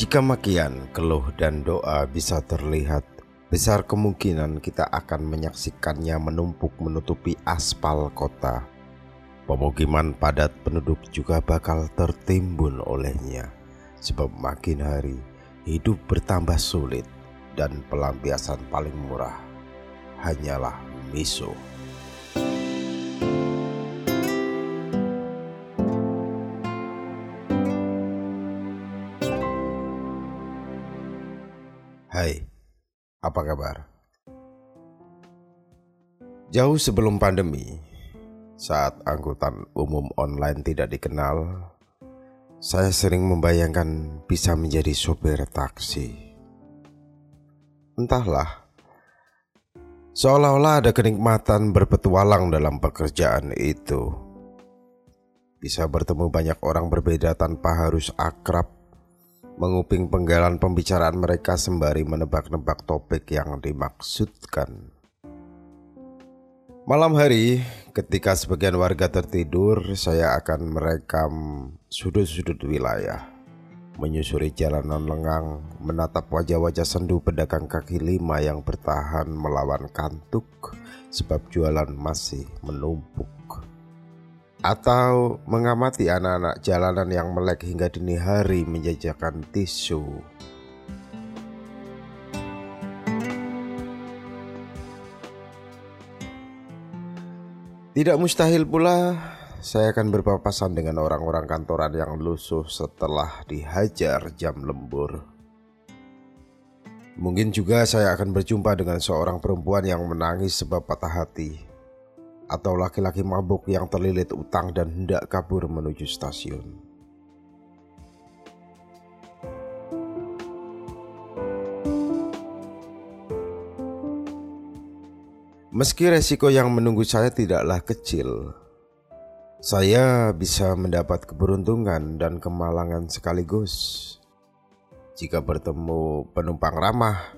Jika makian, keluh, dan doa bisa terlihat, besar kemungkinan kita akan menyaksikannya menumpuk menutupi aspal kota. Pemukiman padat penduduk juga bakal tertimbun olehnya, sebab makin hari hidup bertambah sulit dan pelampiasan paling murah hanyalah miso. Hai, apa kabar? Jauh sebelum pandemi, saat angkutan umum online tidak dikenal, saya sering membayangkan bisa menjadi sopir taksi. Entahlah, seolah-olah ada kenikmatan berpetualang dalam pekerjaan itu. Bisa bertemu banyak orang berbeda tanpa harus akrab menguping penggalan pembicaraan mereka sembari menebak-nebak topik yang dimaksudkan. Malam hari, ketika sebagian warga tertidur, saya akan merekam sudut-sudut wilayah, menyusuri jalanan lengang, menatap wajah-wajah sendu pedagang kaki lima yang bertahan melawan kantuk sebab jualan masih menumpuk atau mengamati anak-anak jalanan yang melek hingga dini hari menjajakan tisu. Tidak mustahil pula saya akan berpapasan dengan orang-orang kantoran yang lusuh setelah dihajar jam lembur. Mungkin juga saya akan berjumpa dengan seorang perempuan yang menangis sebab patah hati atau laki-laki mabuk yang terlilit utang dan hendak kabur menuju stasiun. Meski resiko yang menunggu saya tidaklah kecil, saya bisa mendapat keberuntungan dan kemalangan sekaligus. Jika bertemu penumpang ramah,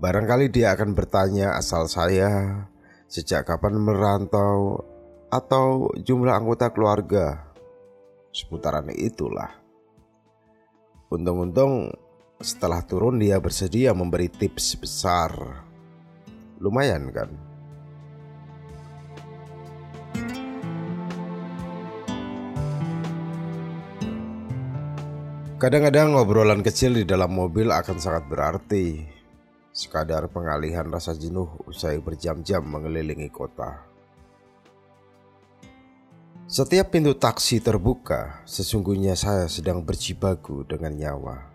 barangkali dia akan bertanya asal saya, sejak kapan merantau, atau jumlah anggota keluarga. Seputaran itulah. Untung-untung setelah turun dia bersedia memberi tips besar. Lumayan kan? Kadang-kadang obrolan kecil di dalam mobil akan sangat berarti sekadar pengalihan rasa jenuh usai berjam-jam mengelilingi kota. Setiap pintu taksi terbuka, sesungguhnya saya sedang berjibaku dengan nyawa.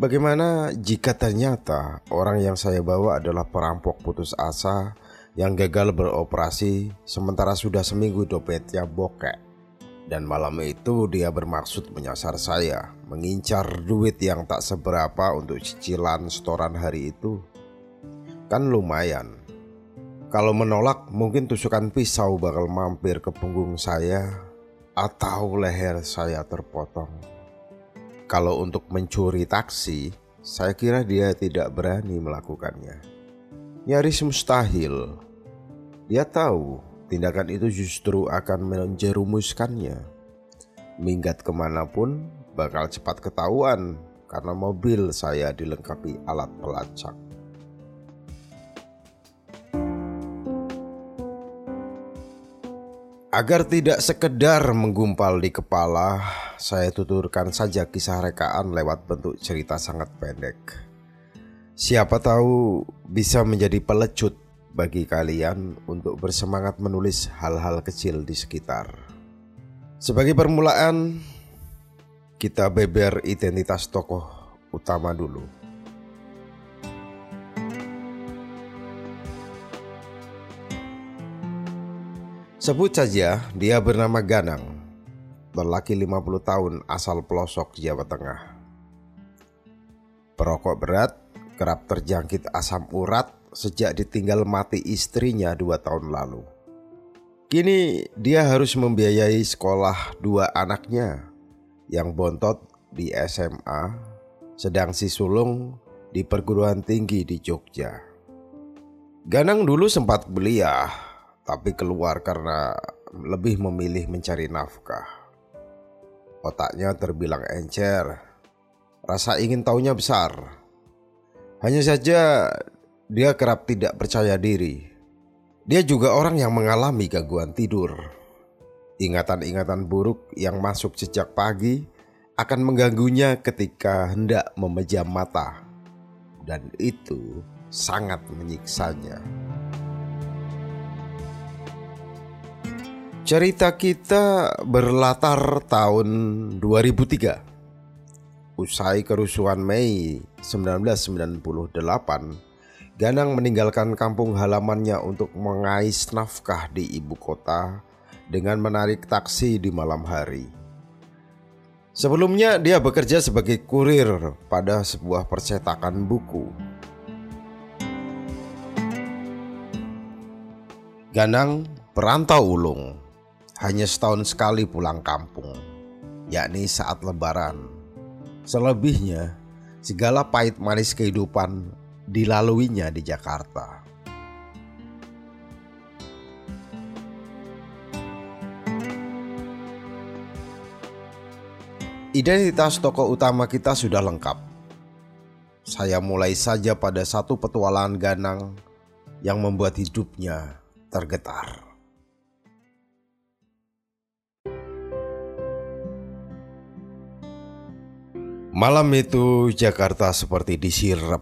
Bagaimana jika ternyata orang yang saya bawa adalah perampok putus asa yang gagal beroperasi sementara sudah seminggu dompetnya bokek? Dan malam itu dia bermaksud menyasar saya, mengincar duit yang tak seberapa untuk cicilan setoran hari itu. Kan lumayan. Kalau menolak mungkin tusukan pisau bakal mampir ke punggung saya atau leher saya terpotong. Kalau untuk mencuri taksi, saya kira dia tidak berani melakukannya. Nyaris mustahil. Dia tahu tindakan itu justru akan menjerumuskannya. Minggat ke mana pun bakal cepat ketahuan karena mobil saya dilengkapi alat pelacak. Agar tidak sekedar menggumpal di kepala, saya tuturkan saja kisah rekaan lewat bentuk cerita sangat pendek. Siapa tahu bisa menjadi pelecut bagi kalian untuk bersemangat menulis hal-hal kecil di sekitar. Sebagai permulaan, kita beber identitas tokoh utama dulu. Sebut saja dia bernama Ganang, lelaki 50 tahun asal pelosok Jawa Tengah. Perokok berat, kerap terjangkit asam urat, sejak ditinggal mati istrinya dua tahun lalu. Kini dia harus membiayai sekolah dua anaknya yang bontot di SMA, sedang si sulung di perguruan tinggi di Jogja. Ganang dulu sempat belia, tapi keluar karena lebih memilih mencari nafkah. Otaknya terbilang encer, Rasa ingin tahunya besar. Hanya saja dia kerap tidak percaya diri. Dia juga orang yang mengalami gangguan tidur. Ingatan-ingatan buruk yang masuk sejak pagi akan mengganggunya ketika hendak memejam mata. Dan itu sangat menyiksanya. Cerita kita berlatar tahun 2003 Usai kerusuhan Mei 1998, Ganang meninggalkan kampung halamannya untuk mengais nafkah di ibu kota dengan menarik taksi di malam hari. Sebelumnya dia bekerja sebagai kurir pada sebuah percetakan buku. Ganang perantau ulung, hanya setahun sekali pulang kampung, yakni saat lebaran Selebihnya, segala pahit manis kehidupan dilaluinya di Jakarta. Identitas tokoh utama kita sudah lengkap. Saya mulai saja pada satu petualangan ganang yang membuat hidupnya tergetar. Malam itu Jakarta seperti disirep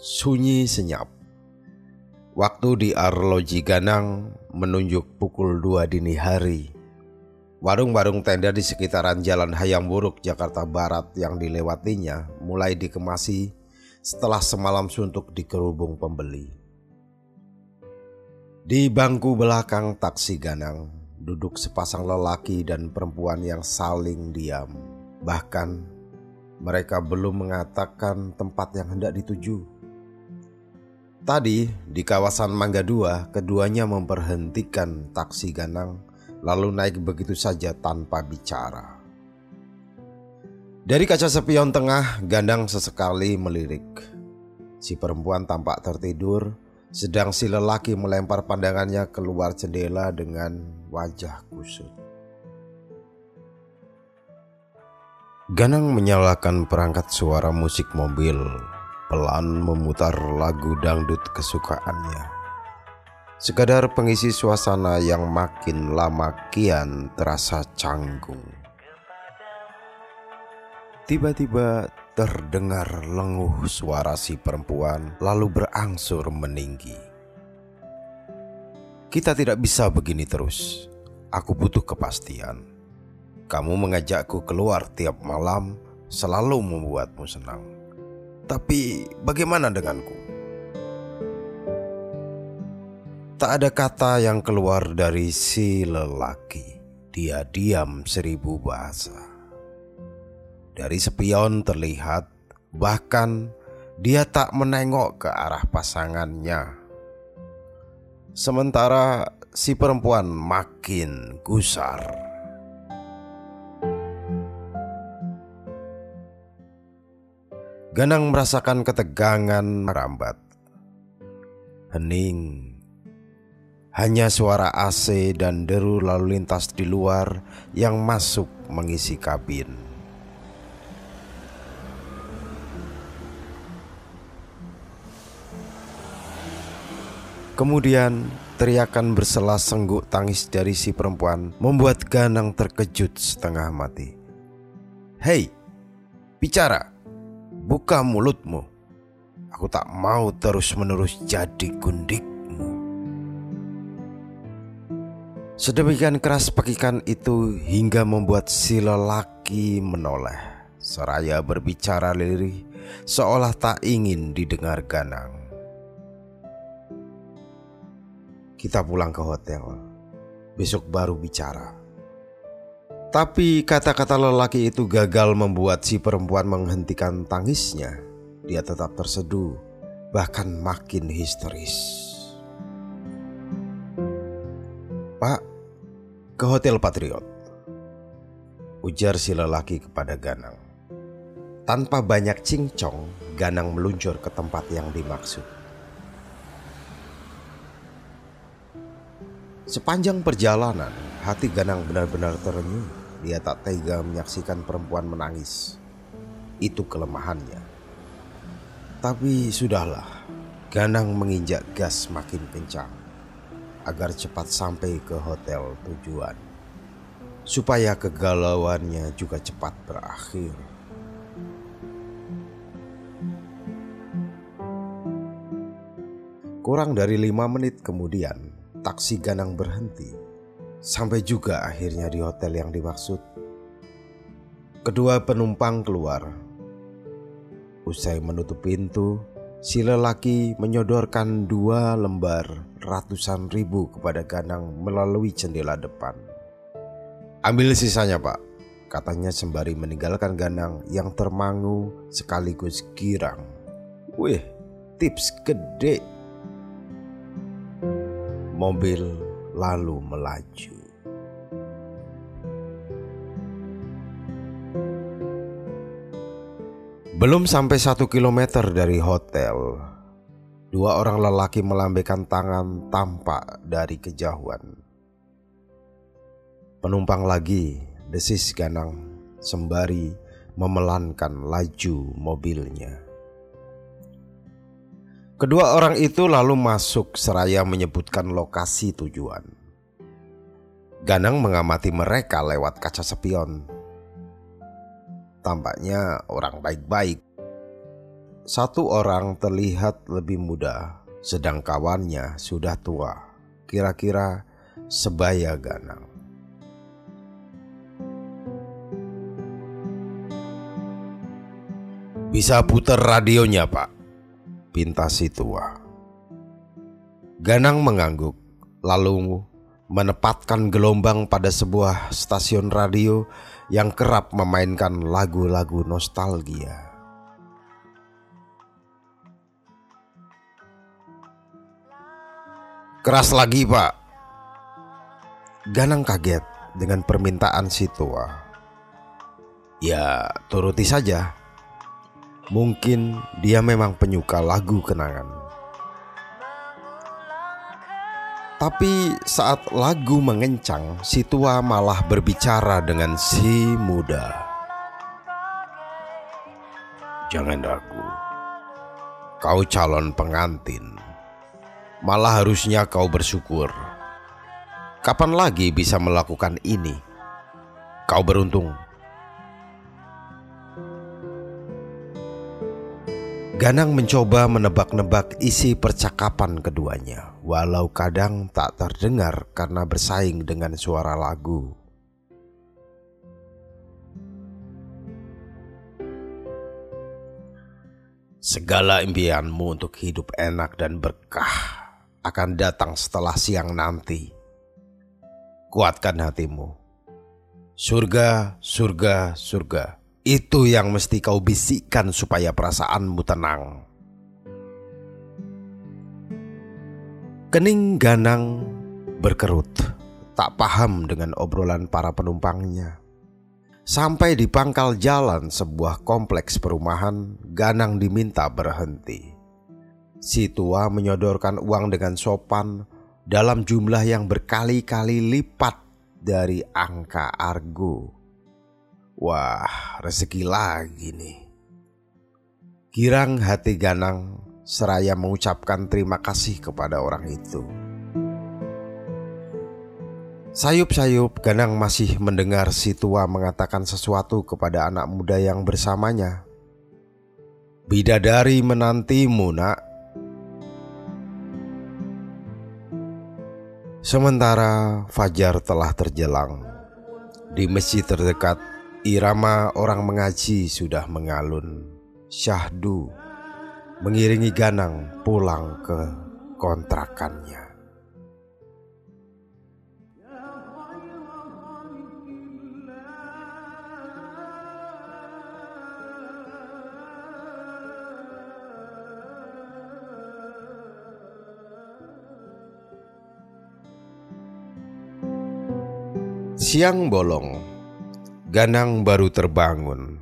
Sunyi senyap Waktu di Arloji Ganang menunjuk pukul 2 dini hari Warung-warung tenda di sekitaran Jalan Hayam Buruk Jakarta Barat yang dilewatinya mulai dikemasi setelah semalam suntuk dikerubung pembeli. Di bangku belakang taksi Ganang duduk sepasang lelaki dan perempuan yang saling diam. Bahkan mereka belum mengatakan tempat yang hendak dituju. Tadi di kawasan Mangga Dua, keduanya memperhentikan taksi Ganang lalu naik begitu saja tanpa bicara. Dari kaca spion tengah, Gandang sesekali melirik. Si perempuan tampak tertidur, sedang si lelaki melempar pandangannya keluar jendela dengan wajah kusut. Ganang menyalakan perangkat suara musik mobil, pelan memutar lagu dangdut kesukaannya. Sekadar pengisi suasana yang makin lama kian terasa canggung. Tiba-tiba terdengar lenguh suara si perempuan lalu berangsur meninggi. Kita tidak bisa begini terus. Aku butuh kepastian. Kamu mengajakku keluar tiap malam selalu membuatmu senang. Tapi bagaimana denganku? Tak ada kata yang keluar dari si lelaki. Dia diam seribu bahasa. Dari spion terlihat, bahkan dia tak menengok ke arah pasangannya. Sementara si perempuan makin gusar. Ganang merasakan ketegangan merambat. Hening. Hanya suara AC dan deru lalu lintas di luar yang masuk mengisi kabin. Kemudian teriakan bersela sengguk tangis dari si perempuan membuat Ganang terkejut setengah mati. Hei, bicara! Buka mulutmu. Aku tak mau terus-menerus jadi gundikmu. Sedemikian keras pekikan itu hingga membuat si lelaki menoleh. Seraya berbicara lirih seolah tak ingin didengar ganang. Kita pulang ke hotel. Besok baru bicara. Tapi kata-kata lelaki itu gagal membuat si perempuan menghentikan tangisnya. Dia tetap terseduh, bahkan makin histeris. Pak, ke Hotel Patriot. Ujar si lelaki kepada Ganang. Tanpa banyak cincong, Ganang meluncur ke tempat yang dimaksud. Sepanjang perjalanan, hati Ganang benar-benar terenyuh. Dia tak tega menyaksikan perempuan menangis. itu kelemahannya. Tapi sudahlah, Ganang menginjak gas makin kencang agar cepat sampai ke hotel tujuan. Supaya kegalauannya juga cepat berakhir. Kurang dari lima menit kemudian, taksi Ganang berhenti. Sampai juga akhirnya di hotel yang dimaksud. Kedua penumpang keluar. Usai menutup pintu, si lelaki menyodorkan dua lembar ratusan ribu kepada Ganang melalui jendela depan. Ambil sisanya pak, katanya sembari meninggalkan Ganang yang termangu sekaligus girang. Wih, tips gede mobil lalu melaju. Belum sampai satu kilometer dari hotel, dua orang lelaki melambaikan tangan tampak dari kejauhan. Penumpang lagi, desis Ganang sembari memelankan laju mobilnya. Kedua orang itu lalu masuk seraya menyebutkan lokasi tujuan. Ganang mengamati mereka lewat kaca spion. Tampaknya orang baik-baik. Satu orang terlihat lebih muda, sedang kawannya sudah tua. Kira-kira sebaya Ganang. Bisa putar radionya, Pak pinta si tua. Ganang mengangguk, lalu menepatkan gelombang pada sebuah stasiun radio yang kerap memainkan lagu-lagu nostalgia. Keras lagi pak Ganang kaget dengan permintaan si tua Ya turuti saja Mungkin dia memang penyuka lagu kenangan. Tapi saat lagu mengencang, si tua malah berbicara dengan si muda. Jangan ragu, kau calon pengantin. Malah harusnya kau bersyukur. Kapan lagi bisa melakukan ini? Kau beruntung Ganang mencoba menebak-nebak isi percakapan keduanya, walau kadang tak terdengar karena bersaing dengan suara lagu. Segala impianmu untuk hidup enak dan berkah akan datang setelah siang nanti. Kuatkan hatimu. Surga, surga, surga itu yang mesti kau bisikkan supaya perasaanmu tenang. Kening Ganang berkerut, tak paham dengan obrolan para penumpangnya. Sampai di pangkal jalan sebuah kompleks perumahan, Ganang diminta berhenti. Si tua menyodorkan uang dengan sopan dalam jumlah yang berkali-kali lipat dari angka argo. Wah, rezeki lagi nih. Girang hati Ganang seraya mengucapkan terima kasih kepada orang itu. Sayup-sayup Ganang masih mendengar si tua mengatakan sesuatu kepada anak muda yang bersamanya. Bidadari menantimu nak. Sementara fajar telah terjelang di masjid terdekat Irama orang mengaji sudah mengalun. Syahdu mengiringi Ganang pulang ke kontrakannya. Siang bolong Ganang baru terbangun.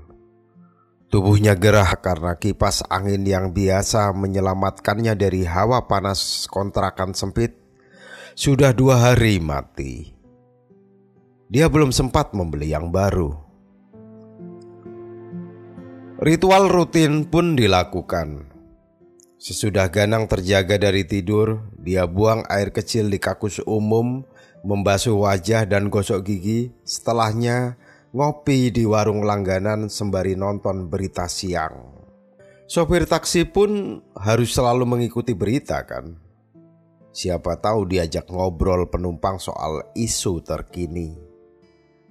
Tubuhnya gerah karena kipas angin yang biasa menyelamatkannya dari hawa panas kontrakan sempit sudah dua hari mati. Dia belum sempat membeli yang baru. Ritual rutin pun dilakukan. Sesudah Ganang terjaga dari tidur, dia buang air kecil di kakus umum, membasuh wajah dan gosok gigi. Setelahnya, ngopi di warung langganan sembari nonton berita siang. Sopir taksi pun harus selalu mengikuti berita kan? Siapa tahu diajak ngobrol penumpang soal isu terkini.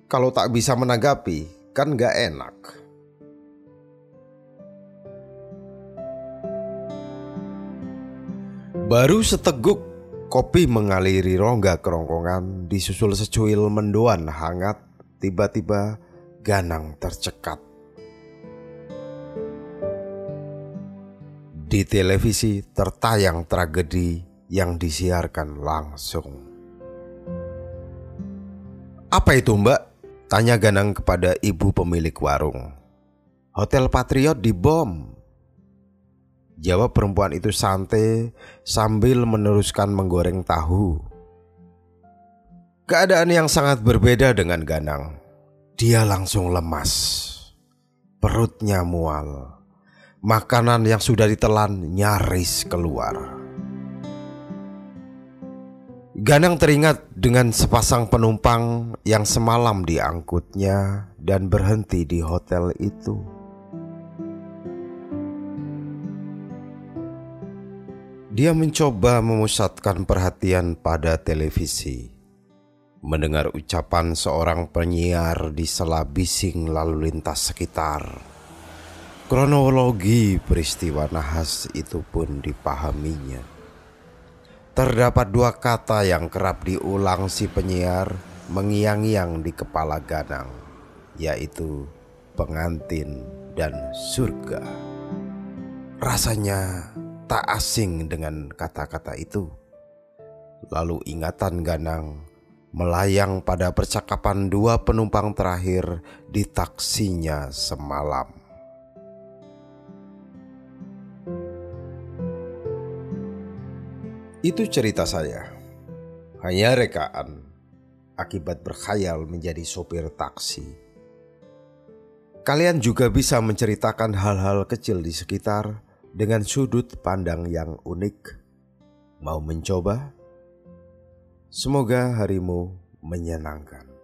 Kalau tak bisa menanggapi, kan gak enak. Baru seteguk kopi mengaliri rongga kerongkongan disusul secuil mendoan hangat tiba-tiba Ganang tercekat. Di televisi tertayang tragedi yang disiarkan langsung. Apa itu mbak? Tanya Ganang kepada ibu pemilik warung. Hotel Patriot dibom, Jawab perempuan itu santai sambil meneruskan menggoreng tahu. Keadaan yang sangat berbeda dengan Ganang. Dia langsung lemas. Perutnya mual. Makanan yang sudah ditelan nyaris keluar. Ganang teringat dengan sepasang penumpang yang semalam diangkutnya dan berhenti di hotel itu. Dia mencoba memusatkan perhatian pada televisi. Mendengar ucapan seorang penyiar di sela bising lalu lintas sekitar. Kronologi peristiwa nahas itu pun dipahaminya. Terdapat dua kata yang kerap diulang si penyiar mengiang-iang di kepala Ganang, yaitu pengantin dan surga. Rasanya tak asing dengan kata-kata itu. Lalu ingatan Ganang melayang pada percakapan dua penumpang terakhir di taksinya semalam. Itu cerita saya. Hanya rekaan akibat berkhayal menjadi sopir taksi. Kalian juga bisa menceritakan hal-hal kecil di sekitar dengan sudut pandang yang unik. Mau mencoba? Semoga harimu menyenangkan.